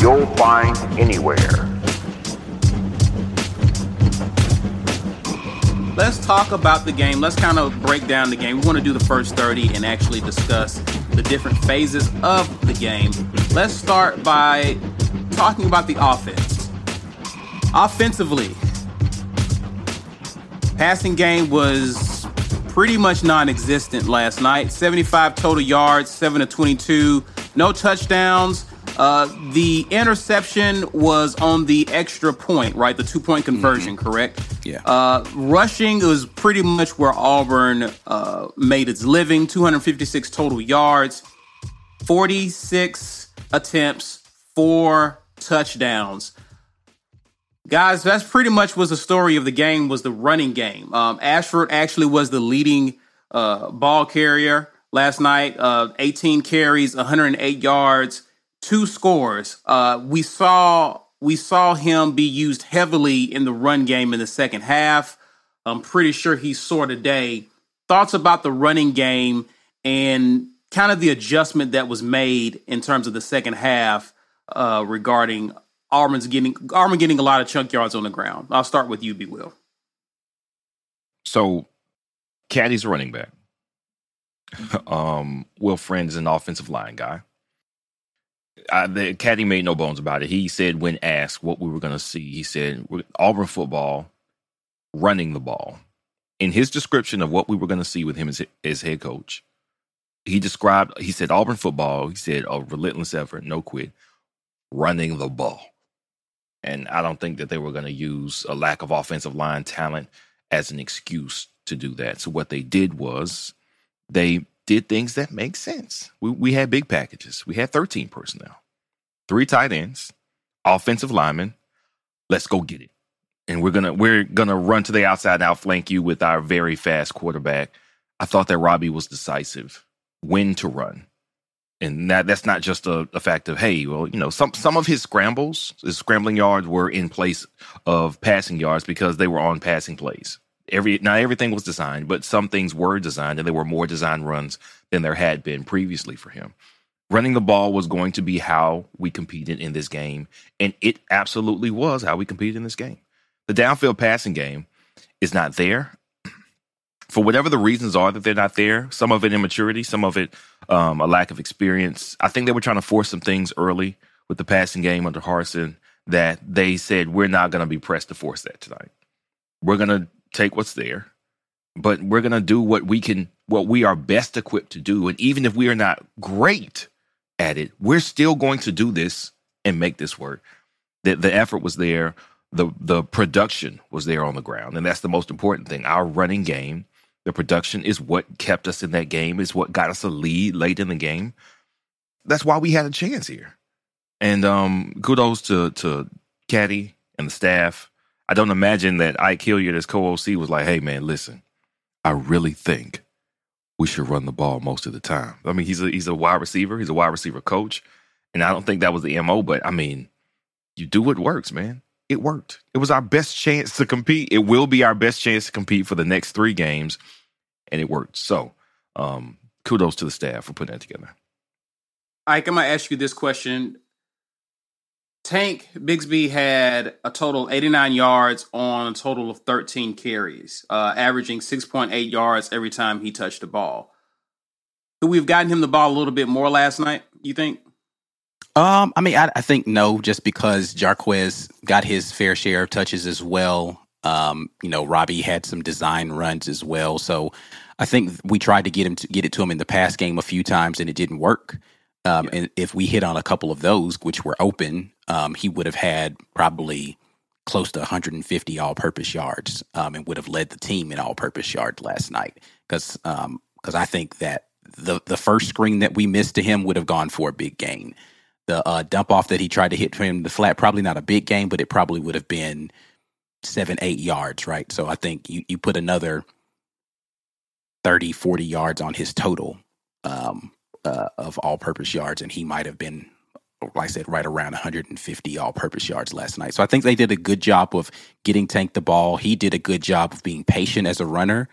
you'll find anywhere. Let's talk about the game. Let's kind of break down the game. We want to do the first 30 and actually discuss the different phases of the game. Let's start by talking about the offense. Offensively, passing game was pretty much non-existent last night. 75 total yards, 7 to 22, no touchdowns. Uh, the interception was on the extra point, right? The two point conversion, mm-hmm. correct? Yeah. Uh, rushing was pretty much where Auburn uh, made its living 256 total yards, 46 attempts, four touchdowns. Guys, that's pretty much was the story of the game was the running game. Um, Ashford actually was the leading uh, ball carrier last night, uh, 18 carries, 108 yards two scores. Uh, we saw we saw him be used heavily in the run game in the second half. I'm pretty sure he saw today. Thoughts about the running game and kind of the adjustment that was made in terms of the second half uh, regarding Auburn's getting Auburn getting a lot of chunk yards on the ground. I'll start with you, B. Will. So, Caddy's running back. um, Will Friend is an offensive line guy. I, the caddy made no bones about it. He said when asked what we were going to see, he said Auburn football running the ball. In his description of what we were going to see with him as, as head coach, he described. He said Auburn football. He said a relentless effort, no quit, running the ball. And I don't think that they were going to use a lack of offensive line talent as an excuse to do that. So what they did was they did things that make sense. We, we had big packages. We had 13 personnel, three tight ends, offensive linemen. Let's go get it. And we're gonna we're gonna run to the outside and outflank you with our very fast quarterback. I thought that Robby was decisive when to run. And that that's not just a, a fact of, hey, well, you know, some some of his scrambles, his scrambling yards were in place of passing yards because they were on passing plays every not everything was designed, but some things were designed, and there were more design runs than there had been previously for him. Running the ball was going to be how we competed in this game, and it absolutely was how we competed in this game. The downfield passing game is not there. For whatever the reasons are that they're not there, some of it immaturity, some of it um, a lack of experience. I think they were trying to force some things early with the passing game under Harsin that they said we're not going to be pressed to force that tonight. We're going to take what's there, but we're going to do what we can, what we are best equipped to do. And even if we are not great at it, we're still going to do this and make this work. The, the effort was there. The, the production was there on the ground. And that's the most important thing. Our running game, the production is what kept us in that game, is what got us a lead late in the game. That's why we had a chance here. And um, kudos to, to Caddy and the staff. I don't imagine that Ike Hilliard as co-OC was like, hey, man, listen, I really think we should run the ball most of the time. I mean, he's a he's a wide receiver. He's a wide receiver coach, and I don't think that was the mo. But I mean, you do what works, man. It worked. It was our best chance to compete. It will be our best chance to compete for the next three games, and it worked. So, um, kudos to the staff for putting that together. Ike, I'm gonna ask you this question Tank Bigsby had a total 89 yards on a total of 13 carries, uh, averaging 6.8 yards every time he touched the ball. Could we have gotten him the ball a little bit more last night, you think? Um, I mean, I, I think no, just because Jarquez got his fair share of touches as well. Um, you know, Robby had some design runs as well. So I think we tried to get him to get it to him in the pass game a few times and it didn't work. Um, yeah. And if we hit on a couple of those, which were open, um, he would have had probably close to 150 all-purpose yards um, and would have led the team in all-purpose yards last night. Because um, I think that the the first screen that we missed to him would have gone for a big gain. The uh, dump off that he tried to hit him the flat, probably not a big gain, but it probably would have been seven, eight yards, right? So I think you, you put another 30, 40 yards on his total um, uh, of all purpose yards, and he might have been, like I said, right around 150 all purpose yards last night. So I think they did a good job of getting Tank the ball. He did a good job of being patient as a runner.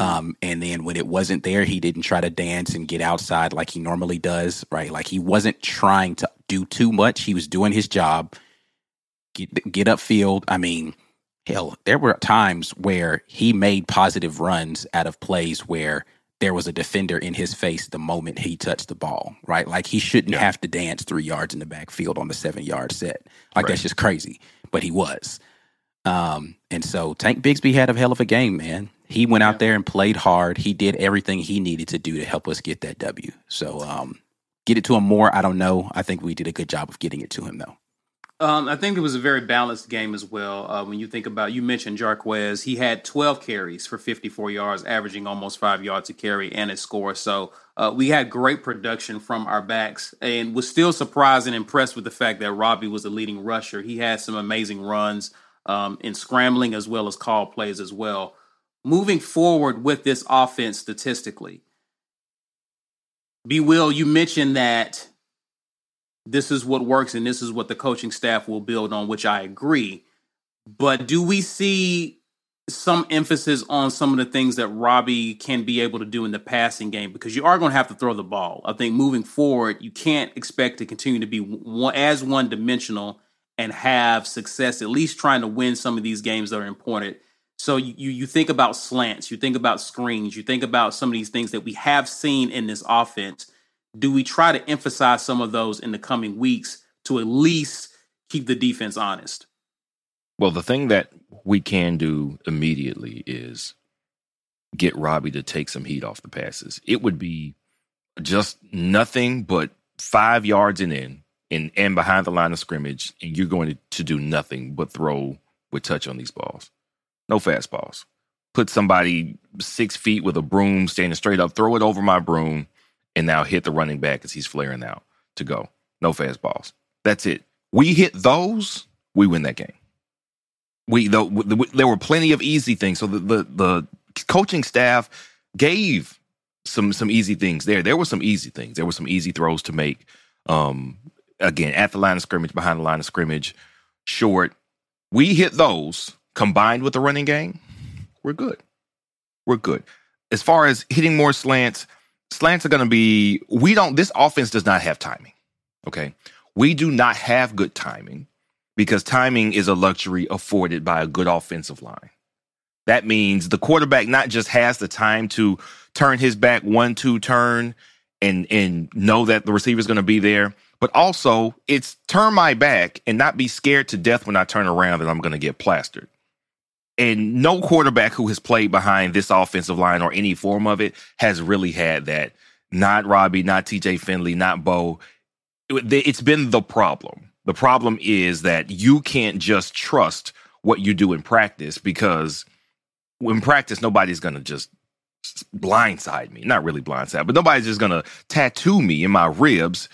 Um, and then when it wasn't there, he didn't try to dance and get outside like he normally does, right? Like he wasn't trying to do too much. He was doing his job, get, get upfield. I mean, hell, there were times where he made positive runs out of plays where there was a defender in his face the moment he touched the ball, right? Like he shouldn't yeah. have to dance three yards in the backfield on the seven yard set. Like right. that's just crazy. But he was. Um, and so Tank Bigsby had a hell of a game, man. He went out there and played hard. He did everything he needed to do to help us get that W. So um, get it to him more. I don't know. I think we did a good job of getting it to him though. Um, I think it was a very balanced game as well. Uh, when you think about, you mentioned Jarquez, he had 12 carries for 54 yards, averaging almost five yards a carry and a score. So uh, we had great production from our backs, and was still surprised and impressed with the fact that Robby was the leading rusher. He had some amazing runs um, in scrambling as well as call plays as well. Moving forward with this offense statistically, Be Will, you mentioned that this is what works and this is what the coaching staff will build on, which I agree. But do we see some emphasis on some of the things that Robby can be able to do in the passing game? Because you are going to have to throw the ball. I think moving forward, you can't expect to continue to be one, as one dimensional and have success, at least trying to win some of these games that are important. So you, you think about slants, you think about screens, you think about some of these things that we have seen in this offense do we try to emphasize some of those in the coming weeks to at least keep the defense honest? Well, the thing that we can do immediately is get Robby to take some heat off the passes. It would be just nothing but five yards and in and, and behind the line of scrimmage, and you're going to, to do nothing but throw with touch on these balls. No fastballs. Put somebody six feet with a broom standing straight up, throw it over my broom, and now hit the running back as he's flaring out to go. No fastballs. That's it. We hit those, we win that game. We the, there were plenty of easy things. So the, the the coaching staff gave some some easy things there. There were some easy things. There were some easy throws to make. Um, again, at the line of scrimmage, behind the line of scrimmage, short. We hit those combined with the running game. We're good. We're good. As far as hitting more slants, slants are going to be, we don't, this offense does not have timing. Okay. We do not have good timing because timing is a luxury afforded by a good offensive line. That means the quarterback not just has the time to turn his back one, two turn and, and know that the receiver is going to be there, but also it's turn my back and not be scared to death when I turn around that I'm going to get plastered. And no quarterback who has played behind this offensive line or any form of it has really had that. Not Robby, not TJ Finley, not Bo. It's been the problem. The problem is that you can't just trust what you do in practice because in practice, nobody's going to just blindside me. Not really blindside, but nobody's just going to tattoo me in my ribs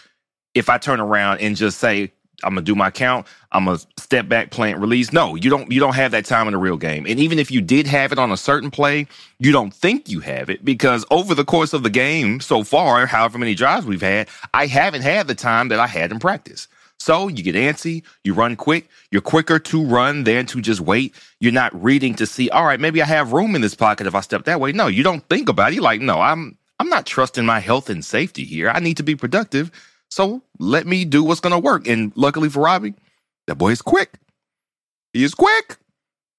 if I turn around and just say, I'm gonna do my count. I'm gonna step back, plant, release. No, you don't. You don't have that time in the real game. And even if you did have it on a certain play, you don't think you have it because over the course of the game so far, however many drives we've had, I haven't had the time that I had in practice. So you get antsy, you run quick, you're quicker to run than to just wait. You're not reading to see, all right, maybe I have room in this pocket if I step that way. No, you don't think about it. You're like, no, I'm I'm not trusting my health and safety here. I need to be productive. So let me do what's gonna work. And luckily for Robby, that boy is quick. He is quick.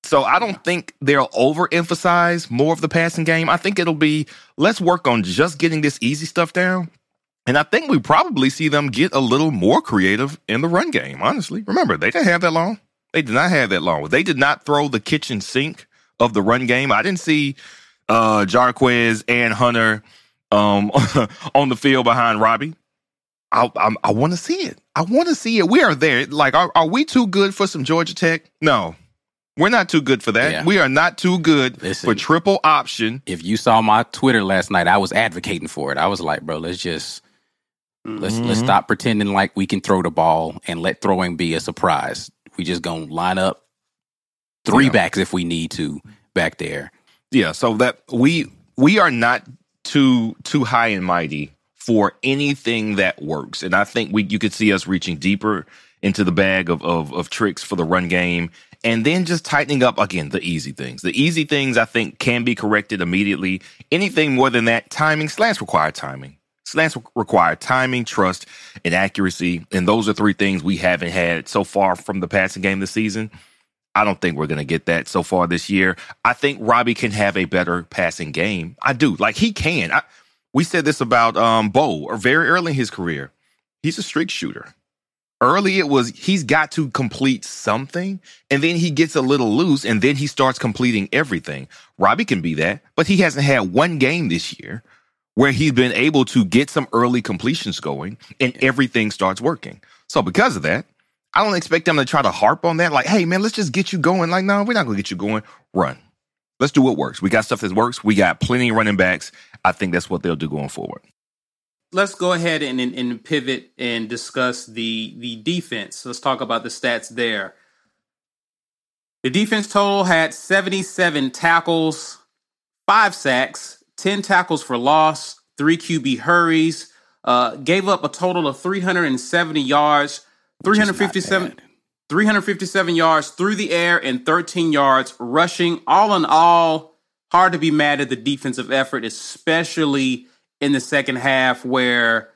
So I don't think they'll overemphasize more of the passing game. I think it'll be let's work on just getting this easy stuff down and I think we probably see them get a little more creative in the run game, honestly. Remember, they didn't have that long. They did not have that long. They did not throw the kitchen sink of the run game. I didn't see uh Jarquez and Hunter um on the field behind Robby. I I, I want to see it. I want to see it. We are there. Like, are, are we too good for some Georgia Tech? No, we're not too good for that. Yeah. We are not too good Listen, for triple option. If you saw my Twitter last night, I was advocating for it. I was like, bro, let's just Mm-hmm. Let's let's stop pretending like we can throw the ball and let throwing be a surprise. We just gonna line up three yeah. backs if we need to back there. Yeah, so that we we are not too too high and mighty for anything that works. And I think we you could see us reaching deeper into the bag of, of, of tricks for the run game and then just tightening up again the easy things. The easy things I think can be corrected immediately. Anything more than that, timing slants require timing. Slants require timing, trust, and accuracy. And those are three things we haven't had so far from the passing game this season. I don't think we're going to get that so far this year. I think Robby can have a better passing game. I do. Like he can. I, we said this about um, Bo or very early in his career. He's a streak shooter. Early it was he's got to complete something and then he gets a little loose and then he starts completing everything. Robby can be that, but he hasn't had one game this year where he's been able to get some early completions going and everything starts working. So because of that, I don't expect them to try to harp on that. Like, hey man, let's just get you going. Like, no, we're not gonna get you going. Run. Let's do what works. We got stuff that works. We got plenty of running backs. I think that's what they'll do going forward. Let's go ahead and, and, and pivot and discuss the the defense. Let's talk about the stats there. The defense total had 77 tackles, five sacks, 10 tackles for loss, three QB hurries, uh, gave up a total of 370 yards, 357, 357 yards through the air, and 13 yards rushing. All in all, hard to be mad at the defensive effort, especially in the second half where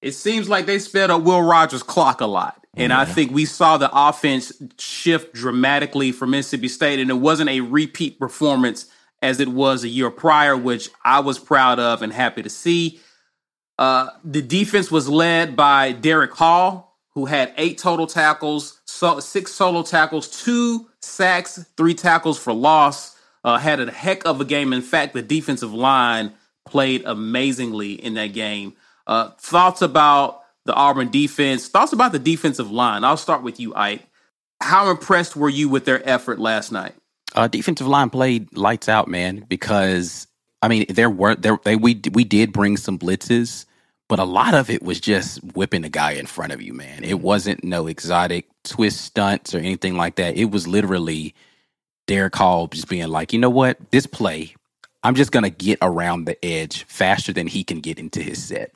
it seems like they sped up Will Rogers' clock a lot. And mm-hmm. I think we saw the offense shift dramatically for Mississippi State, and it wasn't a repeat performance as it was a year prior, which I was proud of and happy to see. Uh, the defense was led by Derick Hall, who had eight total tackles, so six solo tackles, two sacks, three tackles for loss. Uh, had a heck of a game. In fact, the defensive line played amazingly in that game. Uh, thoughts about the Auburn defense? Thoughts about the defensive line? I'll start with you, Ike. How impressed were you with their effort last night? Uh, defensive line played lights out, man. Because I mean, there were there they we we did bring some blitzes, but a lot of it was just whipping the guy in front of you, man. It wasn't no exotic twist stunts or anything like that. It was literally Derick Hall just being like, you know what, this play, I'm just gonna get around the edge faster than he can get into his set.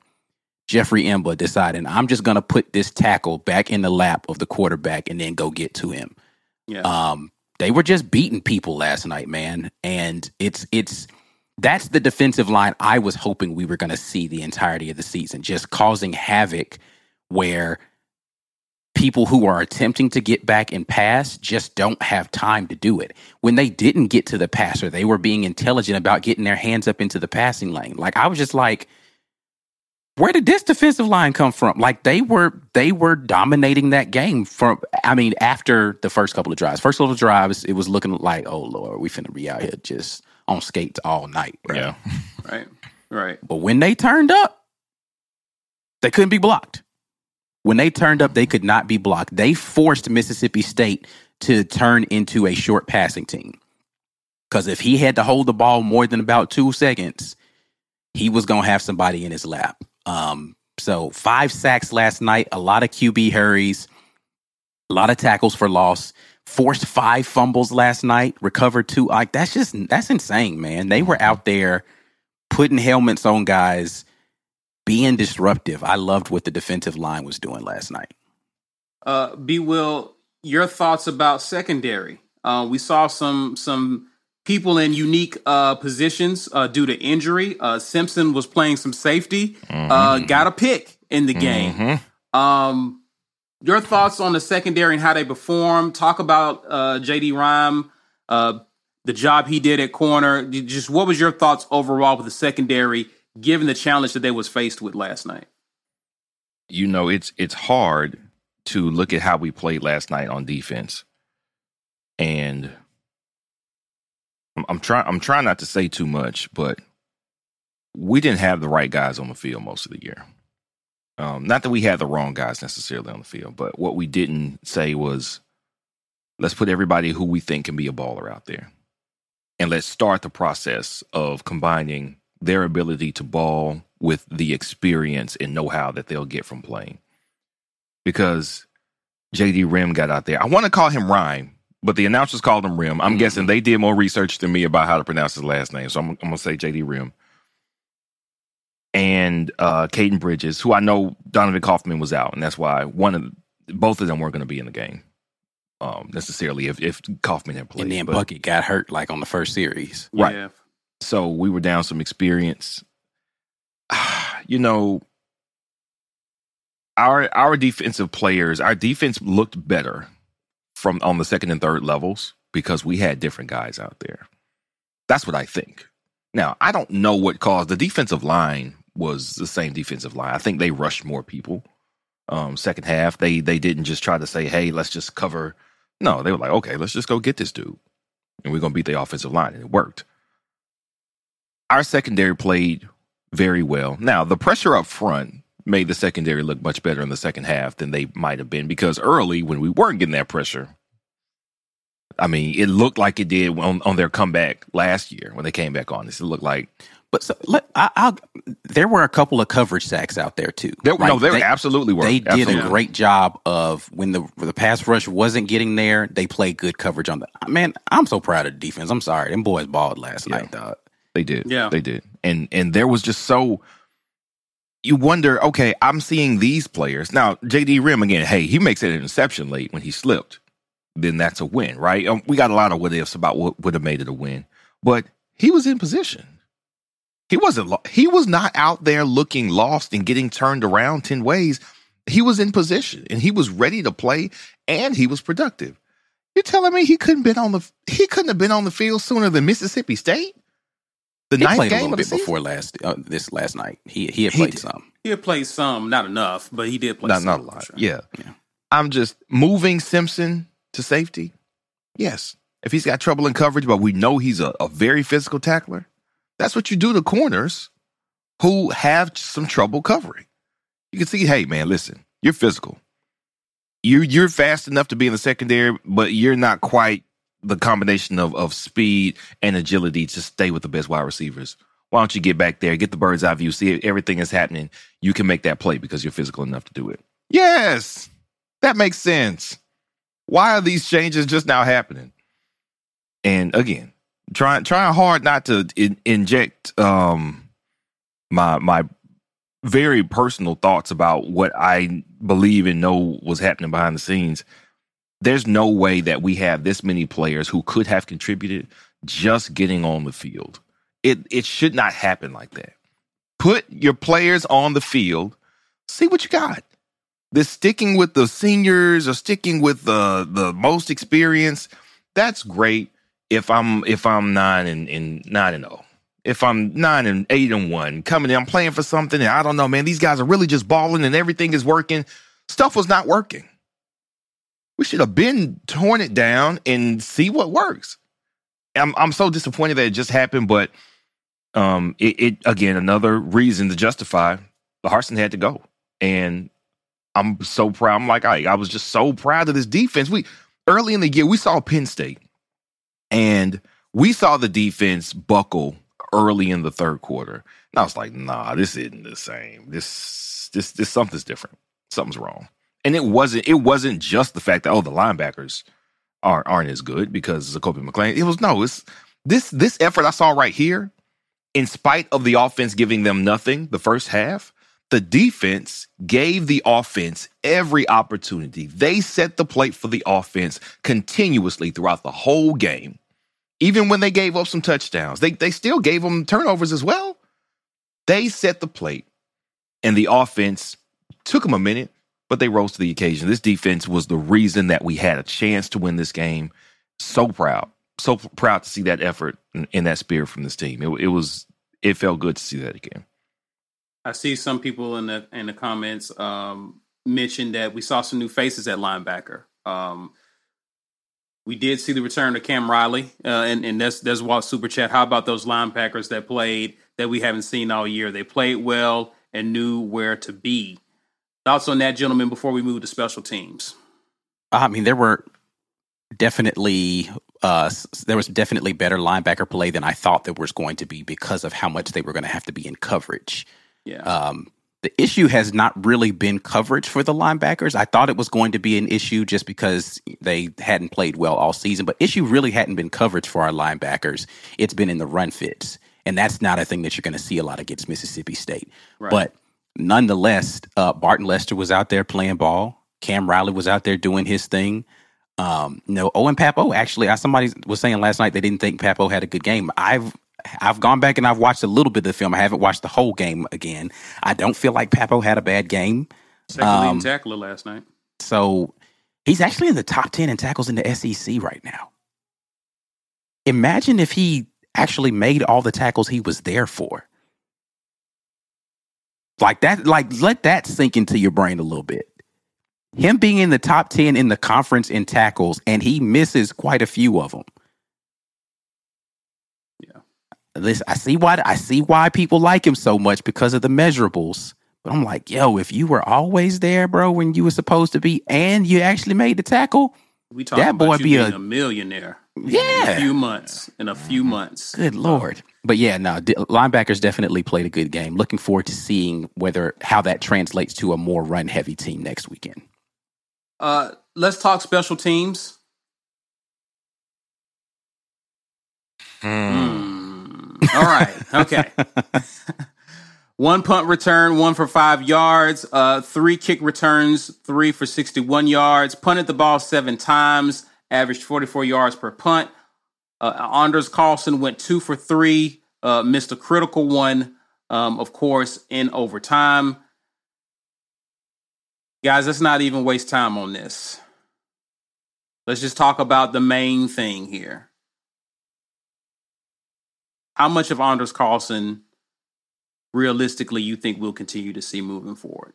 Jeffrey M'Ba deciding I'm just gonna put this tackle back in the lap of the quarterback and then go get to him. Yeah. Um, they were just beating people last night, man. And it's it's that's the defensive line I was hoping we were going to see the entirety of the season, just causing havoc where people who are attempting to get back and pass just don't have time to do it. When they didn't get to the passer, they were being intelligent about getting their hands up into the passing lane. Like I was just like, where did this defensive line come from? Like they were they were dominating that game from I mean, after the first couple of drives. First couple of drives, it was looking like, oh Lord, we finna be out here just on skates all night. Right? Yeah. right. Right. But when they turned up, they couldn't be blocked. When they turned up, they could not be blocked. They forced Mississippi State to turn into a short passing team. Because if he had to hold the ball more than about two seconds, he was going to have somebody in his lap. Um, so five sacks last night, a lot of QB hurries, a lot of tackles for loss, forced five fumbles last night, recovered two. Like that's just that's insane, man. They were out there putting helmets on guys, being disruptive. I loved what the defensive line was doing last night. Uh, B. Will, your thoughts about secondary? Uh, we saw some some people in unique uh, positions uh, due to injury. Uh, Simpson was playing some safety, uh, Mm-hmm. got a pick in the game. Um, your thoughts on the secondary and how they performed? Talk about uh, JD Rhyme, uh, the job he did at corner. Just what was your thoughts overall with the secondary, given the challenge that they was faced with last night? you know it's it's hard to look at how we played last night on defense. And I'm, I'm trying i'm trying not to say too much but we didn't have the right guys on the field most of the year. Um, not that we had the wrong guys necessarily on the field but what we didn't say was let's put everybody who we think can be a baller out there. And let's start the process of combining their ability to ball with the experience and know-how that they'll get from playing. Because JD Rim got out there. I want to call him Rhyme, but the announcers called him Rim. I'm guessing they did more research than me about how to pronounce his last name. So I'm, I'm going to say JD Rim. And uh Caden Bridges, who I know Donovan Kaufman was out, and that's why one of both of them weren't going to be in the game. Um, necessarily if, if Kaufman had played. And then but- Bucket got hurt like on the first series. Right. Yeah. So we were down some experience. You know, our our defensive players, our defense looked better from on the second and third levels because we had different guys out there. That's what I think. Now, I don't know what caused the defensive line was the same defensive line. I think they rushed more people. Um, second half, they they didn't just try to say, "Hey, let's just cover." No, they were like, "Okay, let's just go get this dude, and we're gonna beat the offensive line," and it worked our secondary played very well. Now, the pressure up front made the secondary look much better in the second half than they might have been because early when we weren't getting that pressure, I mean, it looked like it did on, on their comeback last year when they came back on. This it looked like But so, let, I, I'll, there were a couple of coverage sacks out there too. they, Like, no, they, absolutely were. They did Absolutely. a great job of when the the pass rush wasn't getting there. They played good coverage on the. Man, I'm so proud of the defense. I'm sorry, them boys balled last Yeah. night, dog. They did. Yeah. They did. And and there was just so you wonder, okay, I'm seeing these players. Now, JD Rim again, hey, he makes an interception late when he slipped. Then that's a win, right? Um, we got a lot of what ifs about what would have made it a win. But he was in position. He wasn't lo- he was not out there looking lost and getting turned around 10 ways. He was in position and he was ready to play and he was productive. You're telling me he couldn't been on the he couldn't have been on the field sooner than Mississippi State? The He ninth played a little bit before last uh, this last night. He he had played did. some. He had played some, not enough, but he did play Not, some. not a lot. sure. Yeah. Yeah. I'm just moving Simpson to safety. Yes. If he's got trouble in coverage, but we know he's a, a very physical tackler, that's what you do to corners who have some trouble covering. You can see, hey, man, listen, you're physical. You you're fast enough to be in the secondary, but you're not quite the combination of, of speed and agility to stay with the best wide receivers. Why don't you get back there, get the bird's eye view, see everything is happening? You can make that play because you're physical enough to do it. Yes, that makes sense. Why are these changes just now happening? And again, trying trying hard not to in, inject um my my very personal thoughts about what I believe and know was happening behind the scenes. There's no way that we have this many players who could have contributed just getting on the field. It it should not happen like that. Put your players on the field, see what you got. This sticking with the seniors or sticking with the the most experience, that's great if I'm if I'm nine and, and nine and oh. If I'm nine and eight and one, coming in, I'm playing for something, and I don't know, man. These guys are really just balling and everything is working. Stuff was not working. We should have been torn it down and see what works. I'm I'm so disappointed that it just happened, but um, it, it again another reason to justify the Harsin had to go, and I'm so proud. I'm like, I, I was just so proud of this defense. We early in the year we saw Penn State, and we saw the defense buckle early in the third quarter. And I was like, nah, this isn't the same. This this this something's different. Something's wrong. And it wasn't it wasn't just the fact that oh the linebackers aren't aren't as good because Kobe McClain. It was no, it's this this effort I saw right here, in spite of the offense giving them nothing the first half, the defense gave the offense every opportunity. They set the plate for the offense continuously throughout the whole game. Even when they gave up some touchdowns, they, they still gave them turnovers as well. They set the plate, and the offense took them a minute, but they rose to the occasion. This defense was the reason that we had a chance to win this game. So proud, so proud to see that effort and, that spirit from this team. It, it was, it felt good to see that again. I see some people in the in the comments um, mention that we saw some new faces at linebacker. Um, we did see the return of Cam Riley, uh, and and that's that's Walt Super Chat. How about those linebackers that played that we haven't seen all year? They played well and knew where to be. Thoughts on that, gentlemen? Before we move to special teams. I mean, there were definitely uh, there was definitely better linebacker play than I thought there was going to be because of how much they were going to have to be in coverage. Yeah. Um, the issue has not really been coverage for the linebackers. I thought it was going to be an issue just because they hadn't played well all season, but issue really hadn't been coverage for our linebackers. It's been in the run fits. And that's not a thing that you're going to see a lot against Mississippi State. Right. But nonetheless, uh, Barton Lester was out there playing ball. Cam Riley was out there doing his thing. Um, no, Owen Pappoe actually, I, somebody was saying last night they didn't think Pappoe had a good game. I've I've gone back and I've watched a little bit of the film. I haven't watched the whole game again. I don't feel like Pappoe had a bad game. Second um, tackler last night. So he's actually in the top 10 in tackles in the SEC right now. Imagine if he actually made all the tackles he was there for. Like that, like let that sink into your brain a little bit. Him being in the top 10 in the conference in tackles, and he misses quite a few of them. Listen, I see why I see why people like him so much because of the measurables. But I'm like, yo, if you were always there, bro, when you were supposed to be, and you actually made the tackle, we that boy be a, a, millionaire. Yeah, in a few months. In a few months. Good lord. But yeah, no, linebackers definitely played a good game. Looking forward to seeing whether how that translates to a more run heavy team next weekend. Uh, let's talk special teams. Hmm. All right. Okay. one punt return, one for five yards, uh, three kick returns, three for 61 yards, punted the ball seven times, averaged 44 yards per punt. Uh, Anders Carlson went two for three, uh, missed a critical one, um, of course, in overtime. Guys, let's not even waste time on this. Let's just talk about the main thing here how much of Anders Carlson realistically you think we'll continue to see moving forward?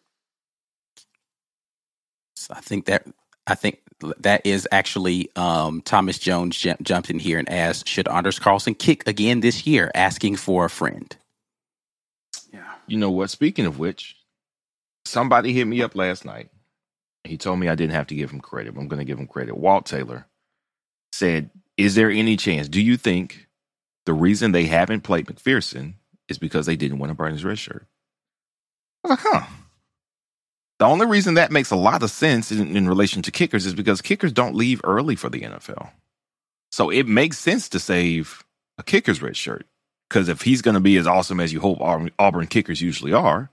So I think that I think that is actually um, Thomas Jones j- jumped in here and asked, "Should Anders Carlson kick again this year?" Asking for a friend. Yeah. You know what? Speaking of which, somebody hit me up last night. He told me I didn't have to give him credit. I'm going to give him credit. Walt Taylor said, "Is there any chance? Do you think the reason they haven't played McPherson is because they didn't want to burn his red shirt. I was like, huh. The only reason that makes a lot of sense in, in relation to kickers is because kickers don't leave early for the NFL. So it makes sense to save a kicker's red shirt. Because if he's going to be as awesome as you hope Auburn kickers usually are,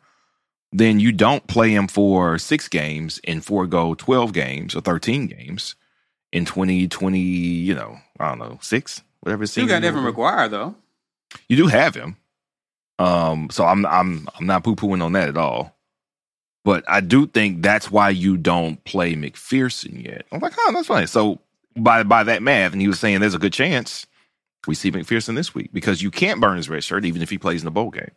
then you don't play him for six games and forego 12 games or 13 games in 2020, you know, I don't know, six, whatever. You got Evan McGuire though. You do have him. Um, so I'm I'm I'm not poo pooing on that at all. But I do think that's why you don't play McPherson yet. I'm like, oh, that's funny. So by by that math, and he was saying there's a good chance we see McPherson this week because you can't burn his red shirt even if he plays in the bowl game.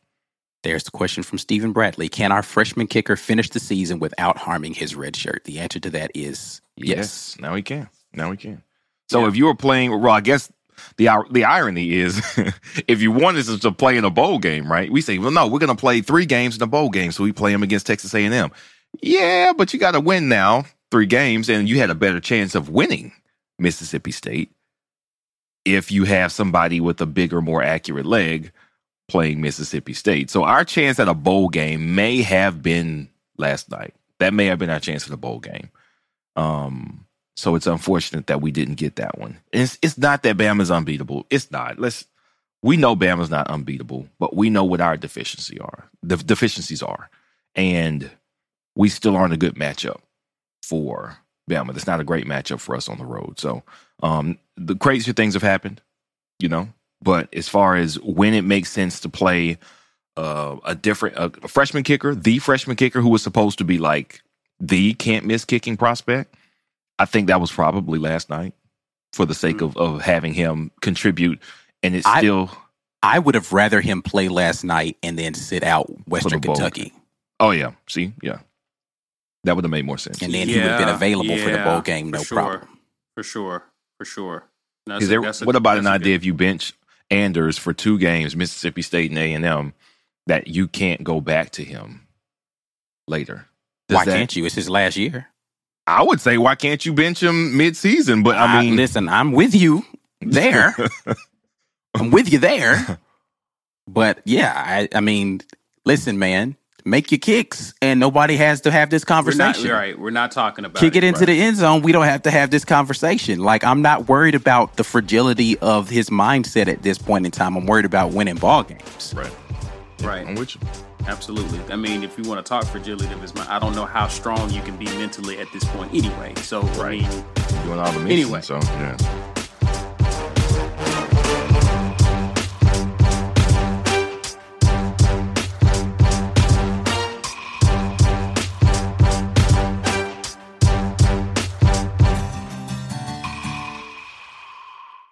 There's the question from Stephen Bradley. Can our freshman kicker finish the season without harming his red shirt? The answer to that is yes. yes now he can. Now he can. So yeah. if you were playing, well, I guess the the irony is, if you wanted us to play in a bowl game, right? We say, well, no, we're going to play three games in a bowl game, so we play them against Texas A and M. Yeah, but you got to win now, three games, and you had a better chance of winning Mississippi State if you have somebody with a bigger, more accurate leg playing Mississippi State. So our chance at a bowl game may have been last night. That may have been our chance at a bowl game. Um, so it's unfortunate that we didn't get that one. It's it's not that Bama's unbeatable. It's not. Let's we know Bama's not unbeatable, but we know what our deficiency are. The deficiencies are, and we still aren't a good matchup for Bama. That's not a great matchup for us on the road. So um, the crazier things have happened, you know. But as far as when it makes sense to play uh, a different a, a freshman kicker, the freshman kicker who was supposed to be like the can't miss kicking prospect, I think that was probably last night for the sake hmm. of, of having him contribute. And it's I- still, I would have rather him play last night and then sit out Western Kentucky, oh yeah, see, yeah, that would have made more sense. and then he would have been available for the bowl game, no for sure, problem. For sure, for sure. Is there, a- what about an idea good- if you bench Anders for two games, Mississippi State and A and M, that you can't go back to him later? Does Why that- can't you? It's his last year. I would say, why can't you bench him mid-season? But I mean, listen, I'm with you there. I'm with you there. But yeah, I, I mean, listen, man, make your kicks, and nobody has to have this We're not, conversation. right. We're not talking about Kick it into right. the end zone. We don't have to have this conversation. Like, I'm not worried about the fragility of his mindset at this point in time. I'm worried about winning ball games. right. Right. I'm with you. Absolutely. I mean, if you want to talk fragility of his mind, I don't know how strong you can be mentally at this point anyway. So, I Right. mean, Doing all the mixing, Anyway. so yeah.